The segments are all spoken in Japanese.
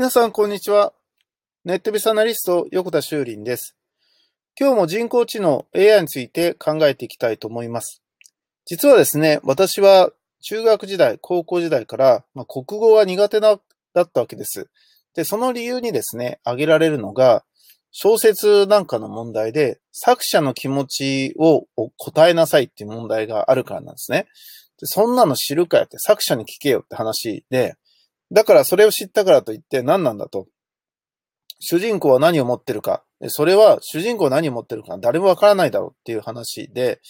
皆さん、こんにちは。ネットビスアナリスト、横田修林です。今日も人工知能 AI について考えていきたいと思います。実はですね、私は中学時代、高校時代から、まあ、国語が苦手な、だったわけです。で、その理由にですね、挙げられるのが、小説なんかの問題で、作者の気持ちを答えなさいっていう問題があるからなんですね。でそんなの知るかよって作者に聞けよって話で、だからそれを知ったからといって何なんだと。主人公は何を持ってるか。それは主人公は何を持ってるか誰もわからないだろうっていう話で、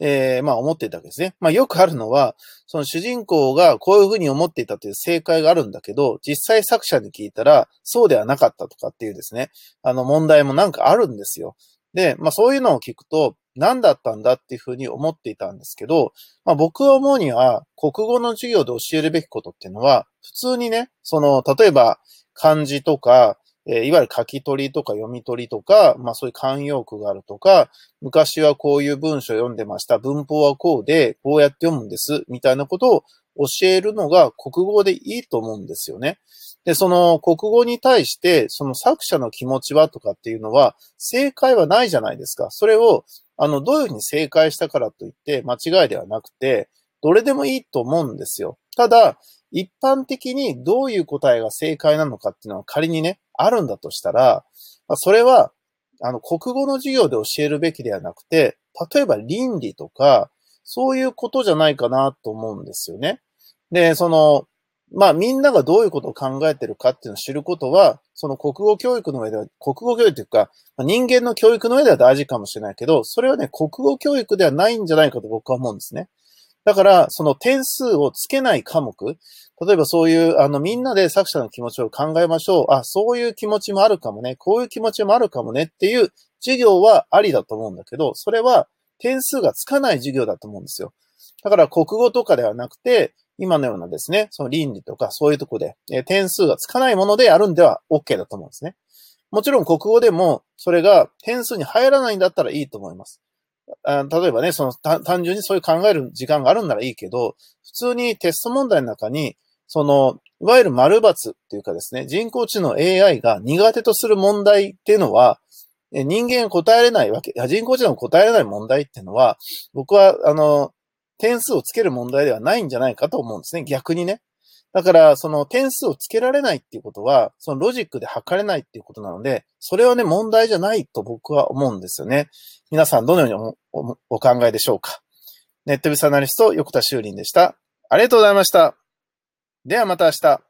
えー、まあ思っていたわけですね。まあよくあるのは、その主人公がこういうふうに思っていたという正解があるんだけど、実際作者に聞いたらそうではなかったとかっていうですね、あの問題もなんかあるんですよ。で、まあそういうのを聞くと、何だったんだっていうふうに思っていたんですけど、まあ僕は思うには、国語の授業で教えるべきことっていうのは、普通にね、その、例えば漢字とか、えー、いわゆる書き取りとか読み取りとか、まあそういう慣用句があるとか、昔はこういう文章を読んでました。文法はこうで、こうやって読むんです。みたいなことを教えるのが国語でいいと思うんですよね。で、その国語に対して、その作者の気持ちはとかっていうのは、正解はないじゃないですか。それを、あの、どういうふうに正解したからといって間違いではなくて、どれでもいいと思うんですよ。ただ、一般的にどういう答えが正解なのかっていうのは仮にね、あるんだとしたら、それは、あの、国語の授業で教えるべきではなくて、例えば倫理とか、そういうことじゃないかなと思うんですよね。で、その、まあみんながどういうことを考えてるかっていうのを知ることは、その国語教育の上では、国語教育というか、人間の教育の上では大事かもしれないけど、それはね、国語教育ではないんじゃないかと僕は思うんですね。だから、その点数をつけない科目、例えばそういう、あの、みんなで作者の気持ちを考えましょう。あ、そういう気持ちもあるかもね。こういう気持ちもあるかもねっていう授業はありだと思うんだけど、それは点数がつかない授業だと思うんですよ。だから国語とかではなくて、今のようなですね、その倫理とかそういうとこで、え点数がつかないものであるんでは OK だと思うんですね。もちろん国語でもそれが点数に入らないんだったらいいと思います。あ例えばね、その単純にそういう考える時間があるんならいいけど、普通にテスト問題の中に、その、いわゆる丸抜っていうかですね、人工知能 AI が苦手とする問題っていうのは、人間答えれないわけ、人工知能答えれない問題っていうのは、僕は、あの、点数をつける問題ではないんじゃないかと思うんですね。逆にね。だから、その点数をつけられないっていうことは、そのロジックで測れないっていうことなので、それはね、問題じゃないと僕は思うんですよね。皆さんどのようにおお考えでしょうかネットビスアナリスト、横田修林でした。ありがとうございました。ではまた明日。